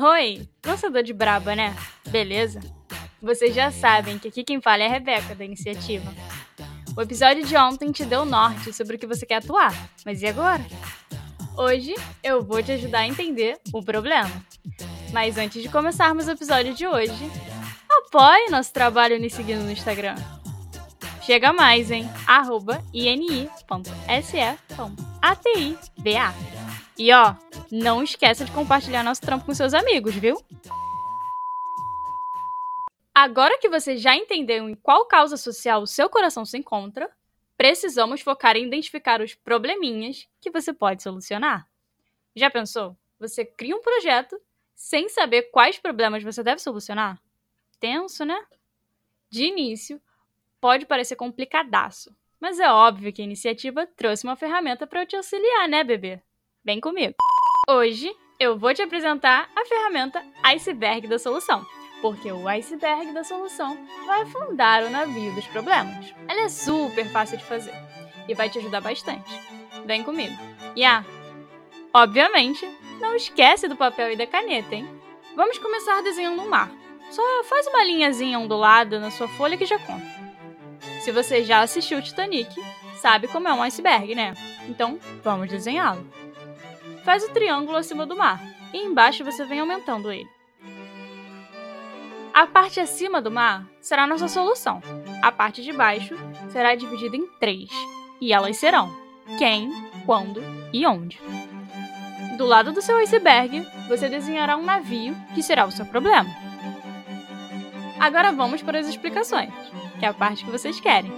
Oi, lançador de braba, né? Beleza? Vocês já sabem que aqui quem fala é a Rebeca, da iniciativa. O episódio de ontem te deu norte sobre o que você quer atuar, mas e agora? Hoje eu vou te ajudar a entender o problema. Mas antes de começarmos o episódio de hoje, apoie nosso trabalho me seguindo no Instagram. Chega mais, hein? Arroba ini.se.atiba. E ó, não esqueça de compartilhar nosso trampo com seus amigos, viu? Agora que você já entendeu em qual causa social o seu coração se encontra, precisamos focar em identificar os probleminhas que você pode solucionar. Já pensou? Você cria um projeto sem saber quais problemas você deve solucionar? Tenso, né? De início, pode parecer complicadaço, mas é óbvio que a iniciativa trouxe uma ferramenta para eu te auxiliar, né, bebê? Vem comigo! Hoje eu vou te apresentar a ferramenta Iceberg da Solução, porque o iceberg da solução vai afundar o navio dos problemas. Ela é super fácil de fazer e vai te ajudar bastante. Vem comigo! E ah, obviamente, não esquece do papel e da caneta, hein? Vamos começar desenhando um mar. Só faz uma linhazinha ondulada na sua folha que já conta. Se você já assistiu Titanic, sabe como é um iceberg, né? Então, vamos desenhá-lo. Faz o triângulo acima do mar e embaixo você vem aumentando ele. A parte acima do mar será nossa solução. A parte de baixo será dividida em três, e elas serão quem, quando e onde. Do lado do seu iceberg, você desenhará um navio que será o seu problema. Agora vamos para as explicações que é a parte que vocês querem.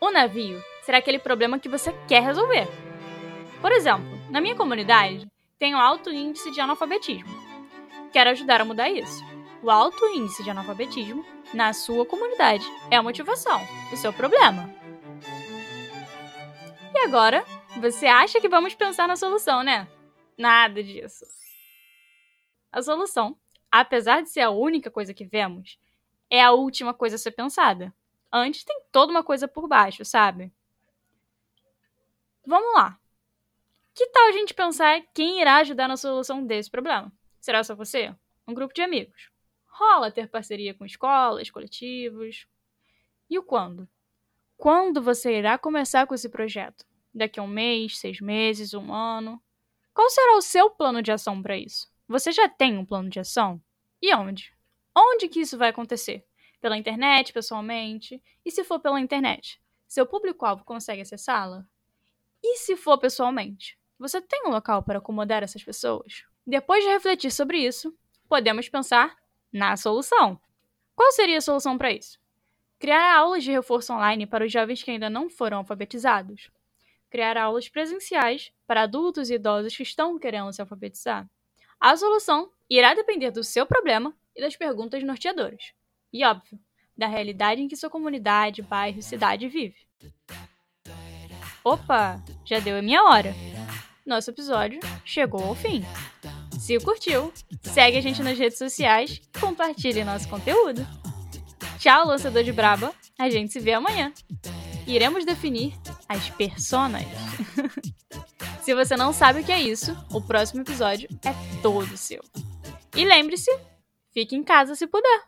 O navio será aquele problema que você quer resolver. Por exemplo, na minha comunidade tenho alto índice de analfabetismo. Quero ajudar a mudar isso. O alto índice de analfabetismo na sua comunidade é a motivação, o seu problema. E agora, você acha que vamos pensar na solução, né? Nada disso. A solução, apesar de ser a única coisa que vemos, é a última coisa a ser pensada. Antes tem toda uma coisa por baixo, sabe? Vamos lá. Que tal a gente pensar quem irá ajudar na solução desse problema? Será só você? Um grupo de amigos. Rola ter parceria com escolas, coletivos. E o quando? Quando você irá começar com esse projeto? Daqui a um mês, seis meses, um ano? Qual será o seu plano de ação para isso? Você já tem um plano de ação? E onde? Onde que isso vai acontecer? Pela internet, pessoalmente? E se for pela internet? Seu público-alvo consegue acessá-la? E se for pessoalmente? Você tem um local para acomodar essas pessoas? Depois de refletir sobre isso, podemos pensar na solução. Qual seria a solução para isso? Criar aulas de reforço online para os jovens que ainda não foram alfabetizados. Criar aulas presenciais para adultos e idosos que estão querendo se alfabetizar. A solução irá depender do seu problema e das perguntas norteadoras. E, óbvio, da realidade em que sua comunidade, bairro, cidade vive. Opa, já deu a minha hora. Nosso episódio chegou ao fim. Se curtiu, segue a gente nas redes sociais e compartilhe nosso conteúdo. Tchau, lançador de braba. A gente se vê amanhã. Iremos definir as personas. se você não sabe o que é isso, o próximo episódio é todo seu. E lembre-se Fique em casa se puder.